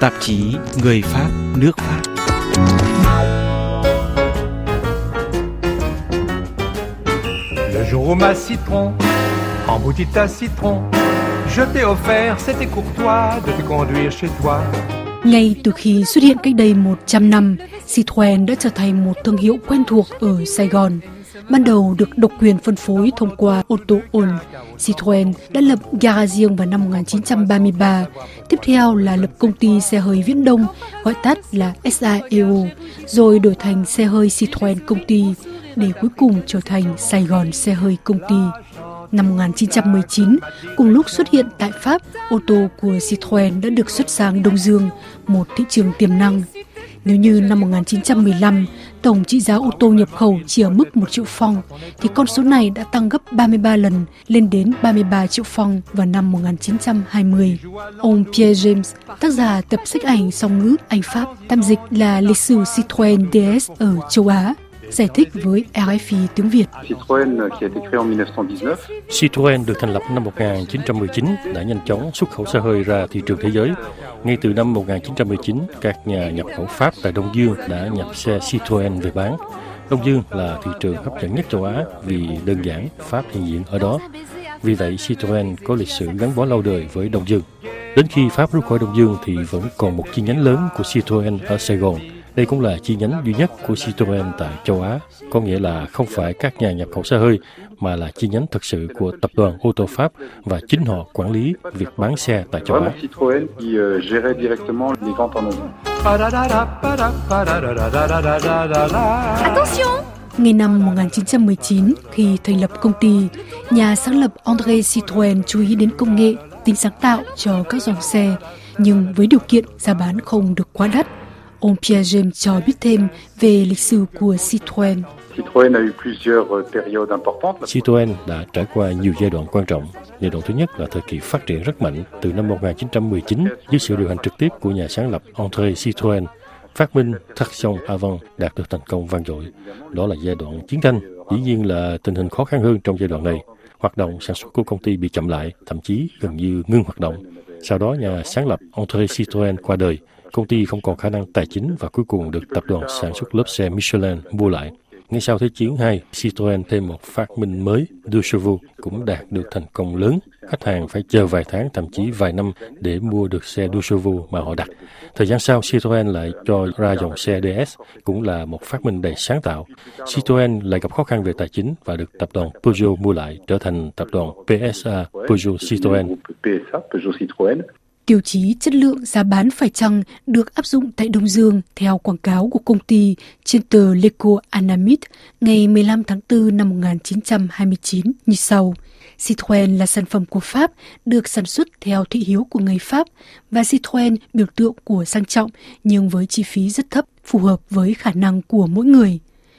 Tạp chí Người Pháp, nước Pháp Le jour où ma citron emboutit ta citron, je t'ai offert, c'était courtois de te conduire chez toi. Ngay từ khi xuất hiện cách đây 100 năm, Citroën đã trở thành một thương hiệu quen thuộc ở Sài Gòn. Ban đầu được độc quyền phân phối thông qua ô tô Ôn, Citroën đã lập gara riêng vào năm 1933. Tiếp theo là lập công ty xe hơi Viễn Đông, gọi tắt là SAEO, rồi đổi thành xe hơi Citroën công ty, để cuối cùng trở thành Sài Gòn xe hơi công ty. Năm 1919, cùng lúc xuất hiện tại Pháp, ô tô của Citroën đã được xuất sang Đông Dương, một thị trường tiềm năng. Nếu như năm 1915, tổng trị giá ô tô nhập khẩu chỉ ở mức 1 triệu phong, thì con số này đã tăng gấp 33 lần lên đến 33 triệu phong vào năm 1920. Ông Pierre James, tác giả tập sách ảnh song ngữ Anh Pháp, tạm dịch là lịch sử Citroën DS ở châu Á, giải thích với RFI tiếng Việt. Citroën qui a été créé en 1919. Citroën được thành lập năm 1919 đã nhanh chóng xuất khẩu xe hơi ra thị trường thế giới. Ngay từ năm 1919, các nhà nhập khẩu Pháp tại Đông Dương đã nhập xe Citroën về bán. Đông Dương là thị trường hấp dẫn nhất châu Á vì đơn giản Pháp hiện diện ở đó. Vì vậy, Citroën có lịch sử gắn bó lâu đời với Đông Dương. Đến khi Pháp rút khỏi Đông Dương thì vẫn còn một chi nhánh lớn của Citroën ở Sài Gòn. Đây cũng là chi nhánh duy nhất của Citroën tại châu Á, có nghĩa là không phải các nhà nhập khẩu xe hơi, mà là chi nhánh thực sự của tập đoàn ô tô Pháp và chính họ quản lý việc bán xe tại châu Á. Euh. Attention Ngày năm 1919, khi thành lập công ty, nhà sáng lập André Citroën chú ý đến công nghệ, tính sáng tạo cho các dòng xe, nhưng với điều kiện giá bán không được quá đắt. Ông Pierre James cho biết thêm về lịch sử của Citroën. Citroën a eu plusieurs périodes importantes. Citroën đã trải qua nhiều giai đoạn quan trọng. Giai đoạn thứ nhất là thời kỳ phát triển rất mạnh từ năm 1919 dưới sự điều hành trực tiếp của nhà sáng lập André Citroën. Phát minh traction avant đạt được thành công vang dội. Đó là giai đoạn chiến tranh. Dĩ nhiên là tình hình khó khăn hơn trong giai đoạn này. Hoạt động sản xuất của công ty bị chậm lại, thậm chí gần như ngưng hoạt động. Sau đó nhà sáng lập André Citroën qua đời. Công ty không còn khả năng tài chính và cuối cùng được tập đoàn sản xuất lớp xe Michelin mua lại. Ngay sau Thế chiến 2, Citroën thêm một phát minh mới, deux cũng đạt được thành công lớn. Khách hàng phải chờ vài tháng, thậm chí vài năm để mua được xe deux mà họ đặt. Thời gian sau, Citroën lại cho ra dòng xe DS, cũng là một phát minh đầy sáng tạo. Citroën lại gặp khó khăn về tài chính và được tập đoàn Peugeot mua lại, trở thành tập đoàn PSA Peugeot Citroën. Tiêu chí chất lượng giá bán phải chăng được áp dụng tại Đông Dương theo quảng cáo của công ty trên tờ Leco Anamit ngày 15 tháng 4 năm 1929 như sau. Citroën là sản phẩm của Pháp, được sản xuất theo thị hiếu của người Pháp và Citroën biểu tượng của sang trọng nhưng với chi phí rất thấp, phù hợp với khả năng của mỗi người.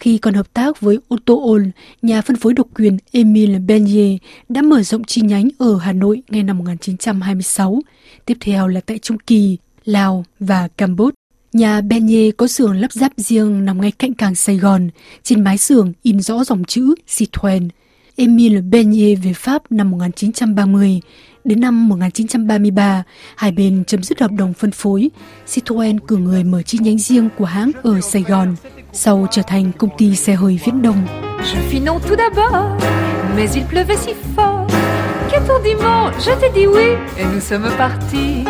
Khi còn hợp tác với Otto Ohl, Ol, nhà phân phối độc quyền Emile Bernier đã mở rộng chi nhánh ở Hà Nội ngay năm 1926, tiếp theo là tại Trung Kỳ, Lào và Campuchia. Nhà Benye có xưởng lắp ráp riêng nằm ngay cạnh cảng Sài Gòn, trên mái xưởng in rõ dòng chữ Citroën. Emile Benye về Pháp năm 1930. Đến năm 1933, hai bên chấm dứt hợp đồng phân phối. Citroën cử người mở chi nhánh riêng của hãng ở Sài Gòn, sau trở thành công ty xe hơi Viễn Đông. Je finon tout d'abord, mais il pleuvait si fort qu'étourdiment je t'ai dit oui et nous sommes partis.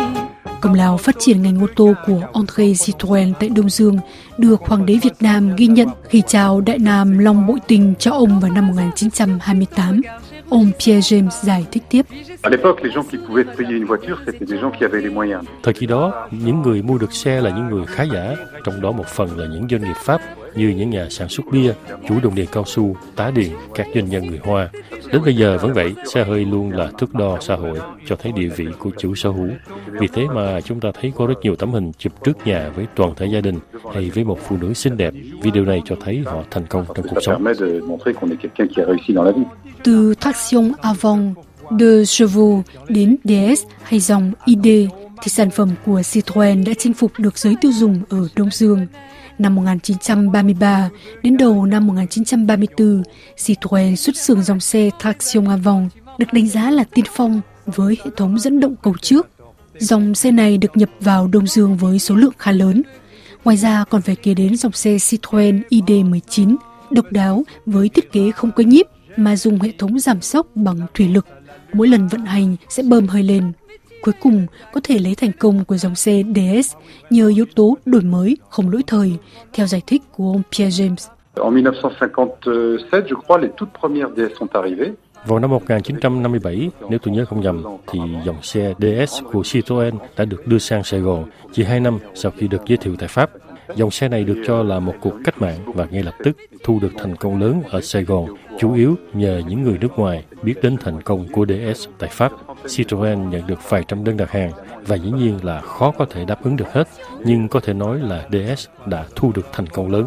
Công lao phát triển ngành ô tô của André Citroën tại Đông Dương được Hoàng đế Việt Nam ghi nhận khi trao Đại Nam Long Bội Tình cho ông vào năm 1928. Ông Pierre James giải thích tiếp. À l'époque, les gens qui pouvaient se payer une voiture, c'était des gens qui avaient les moyens. Thời kỳ đó, những người mua được xe là những người khá giả, trong đó một phần là những doanh nghiệp Pháp như những nhà sản xuất bia, chủ đồng điện cao su, tá điện, các doanh nhân người Hoa. Đến bây giờ vẫn vậy, xe hơi luôn là thước đo xã hội, cho thấy địa vị của chủ sở hữu. Vì thế mà chúng ta thấy có rất nhiều tấm hình chụp trước nhà với toàn thể gia đình hay với một phụ nữ xinh đẹp, vì điều này cho thấy họ thành công trong cuộc sống. Từ traction avant, de chevaux đến DS hay dòng ID thì sản phẩm của Citroën đã chinh phục được giới tiêu dùng ở Đông Dương. Năm 1933 đến đầu năm 1934, Citroën xuất xưởng dòng xe traction avant được đánh giá là tiên phong với hệ thống dẫn động cầu trước. Dòng xe này được nhập vào Đông Dương với số lượng khá lớn. Ngoài ra còn phải kể đến dòng xe Citroën ID19, độc đáo với thiết kế không có nhíp mà dùng hệ thống giảm sóc bằng thủy lực. Mỗi lần vận hành sẽ bơm hơi lên. Cuối cùng có thể lấy thành công của dòng xe DS nhờ yếu tố đổi mới không lỗi thời, theo giải thích của ông Pierre James. En 1957, je crois, les toutes premières DS sont arrivées. Vào năm 1957, nếu tôi nhớ không nhầm, thì dòng xe DS của Citroën đã được đưa sang Sài Gòn chỉ hai năm sau khi được giới thiệu tại Pháp. Dòng xe này được cho là một cuộc cách mạng và ngay lập tức thu được thành công lớn ở Sài Gòn, chủ yếu nhờ những người nước ngoài biết đến thành công của DS tại Pháp. Citroën nhận được vài trăm đơn đặt hàng và dĩ nhiên là khó có thể đáp ứng được hết, nhưng có thể nói là DS đã thu được thành công lớn.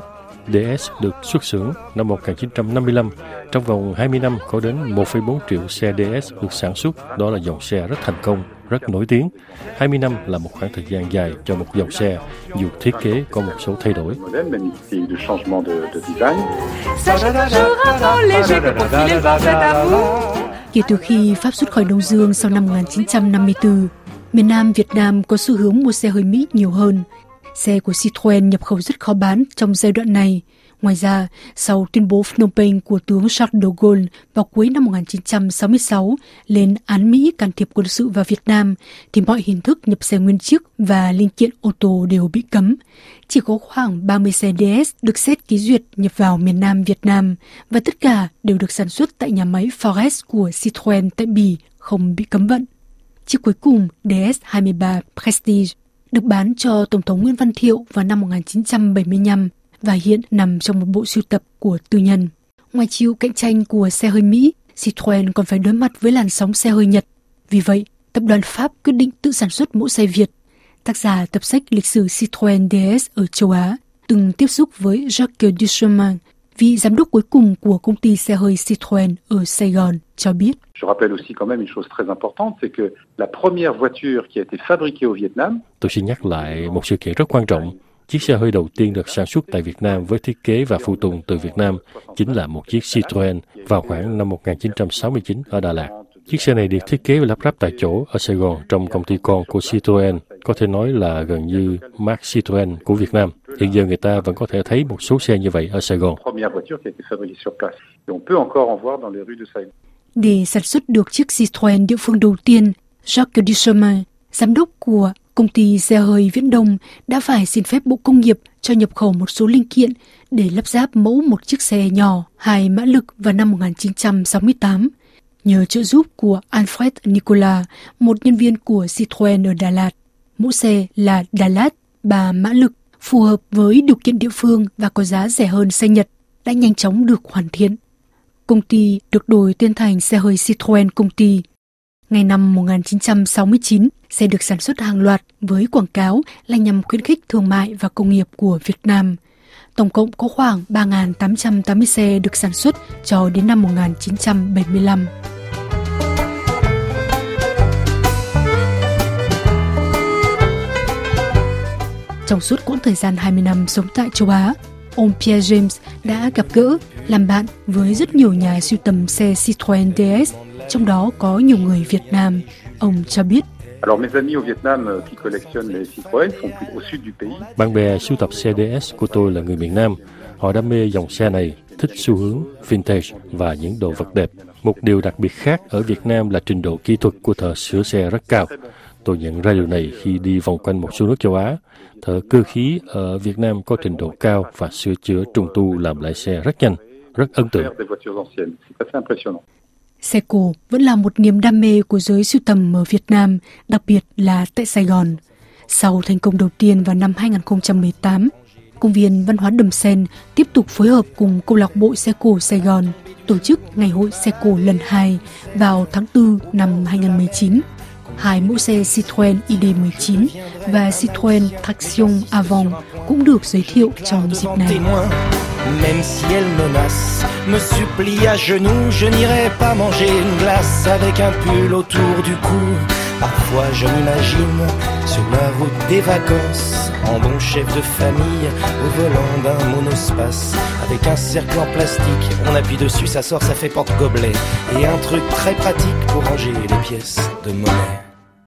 DS được xuất xưởng năm 1955. Trong vòng 20 năm có đến 1,4 triệu xe DS được sản xuất. Đó là dòng xe rất thành công, rất nổi tiếng. 20 năm là một khoảng thời gian dài cho một dòng xe, dù thiết kế có một số thay đổi. Kể từ khi Pháp rút khỏi Đông Dương sau năm 1954, miền Nam Việt Nam có xu hướng mua xe hơi Mỹ nhiều hơn. Xe của Citroën nhập khẩu rất khó bán trong giai đoạn này. Ngoài ra, sau tuyên bố Phnom Penh của tướng Charles de Gaulle vào cuối năm 1966 lên án Mỹ can thiệp quân sự vào Việt Nam, thì mọi hình thức nhập xe nguyên chiếc và linh kiện ô tô đều bị cấm. Chỉ có khoảng 30 xe DS được xét ký duyệt nhập vào miền Nam Việt Nam và tất cả đều được sản xuất tại nhà máy Forest của Citroën tại Bỉ, không bị cấm vận. Chiếc cuối cùng DS23 Prestige được bán cho Tổng thống Nguyễn Văn Thiệu vào năm 1975 và hiện nằm trong một bộ sưu tập của tư nhân. Ngoài chiêu cạnh tranh của xe hơi Mỹ, Citroën còn phải đối mặt với làn sóng xe hơi Nhật. Vì vậy, tập đoàn Pháp quyết định tự sản xuất mẫu xe Việt. Tác giả tập sách lịch sử Citroën DS ở châu Á từng tiếp xúc với Jacques Duchemin, vị giám đốc cuối cùng của công ty xe hơi Citroën ở Sài Gòn, cho biết. Je rappelle aussi quand même une chose très importante, c'est que la première voiture qui a été fabriquée au Vietnam. Tôi xin nhắc lại một sự kiện rất quan trọng. Chiếc xe hơi đầu tiên được sản xuất tại Việt Nam với thiết kế và phụ tùng từ Việt Nam chính là một chiếc Citroën vào khoảng năm 1969 ở Đà Lạt. Chiếc xe này được thiết kế và lắp ráp tại chỗ ở Sài Gòn trong công ty con của Citroën, có thể nói là gần như Mark Citroën của Việt Nam. Hiện giờ người ta vẫn có thể thấy một số xe như vậy ở Sài Gòn. Để sản xuất được chiếc Citroën địa phương đầu tiên, Jacques Duchemin, giám đốc của công ty xe hơi Viễn Đông đã phải xin phép Bộ Công nghiệp cho nhập khẩu một số linh kiện để lắp ráp mẫu một chiếc xe nhỏ hai mã lực vào năm 1968. Nhờ trợ giúp của Alfred Nicola, một nhân viên của Citroën ở Đà Lạt, mẫu xe là Đà Lạt 3 mã lực phù hợp với điều kiện địa phương và có giá rẻ hơn xe Nhật đã nhanh chóng được hoàn thiện. Công ty được đổi tên thành xe hơi Citroën công ty. Ngày năm 1969, xe được sản xuất hàng loạt với quảng cáo là nhằm khuyến khích thương mại và công nghiệp của Việt Nam. Tổng cộng có khoảng 3.880 xe được sản xuất cho đến năm 1975. Trong suốt quãng thời gian 20 năm sống tại châu Á, ông Pierre James đã gặp gỡ, làm bạn với rất nhiều nhà sưu tầm xe Citroën DS, trong đó có nhiều người Việt Nam. Ông cho biết. Alors mes amis au Vietnam euh, qui collectionnent les Citroën sont plus au sud du pays. Bạn bè sưu tập xe DS của tôi là người miền Nam. Họ đam mê dòng xe này, thích xu hướng vintage và những đồ vật đẹp. Một điều đặc biệt khác ở Việt Nam là trình độ kỹ thuật của thợ sửa xe rất cao. Tôi nhận ra điều này khi đi vòng quanh một số nước châu Á. Thợ cơ khí ở Việt Nam có trình độ cao và sửa chữa trùng tu làm lại xe rất nhanh, rất ấn tượng. Xe cổ vẫn là một niềm đam mê của giới sưu tầm ở Việt Nam, đặc biệt là tại Sài Gòn. Sau thành công đầu tiên vào năm 2018, Công viên Văn hóa Đầm Sen tiếp tục phối hợp cùng Câu lạc bộ xe cổ Sài Gòn tổ chức Ngày hội xe cổ lần 2 vào tháng 4 năm 2019 hai mẫu xe Citroën ID19 và Citroën Traction Avant cũng được giới thiệu trong dịp này. Même si elle menace, me supplie à genoux, je n'irai pas manger une glace avec un pull autour du cou. Parfois je m'imagine sur la route des vacances, en bon chef de famille, au volant d'un monospace, avec un cercle en plastique, on appuie dessus, ça sort, ça fait porte-gobelet, et un truc très pratique pour ranger les pièces de monnaie.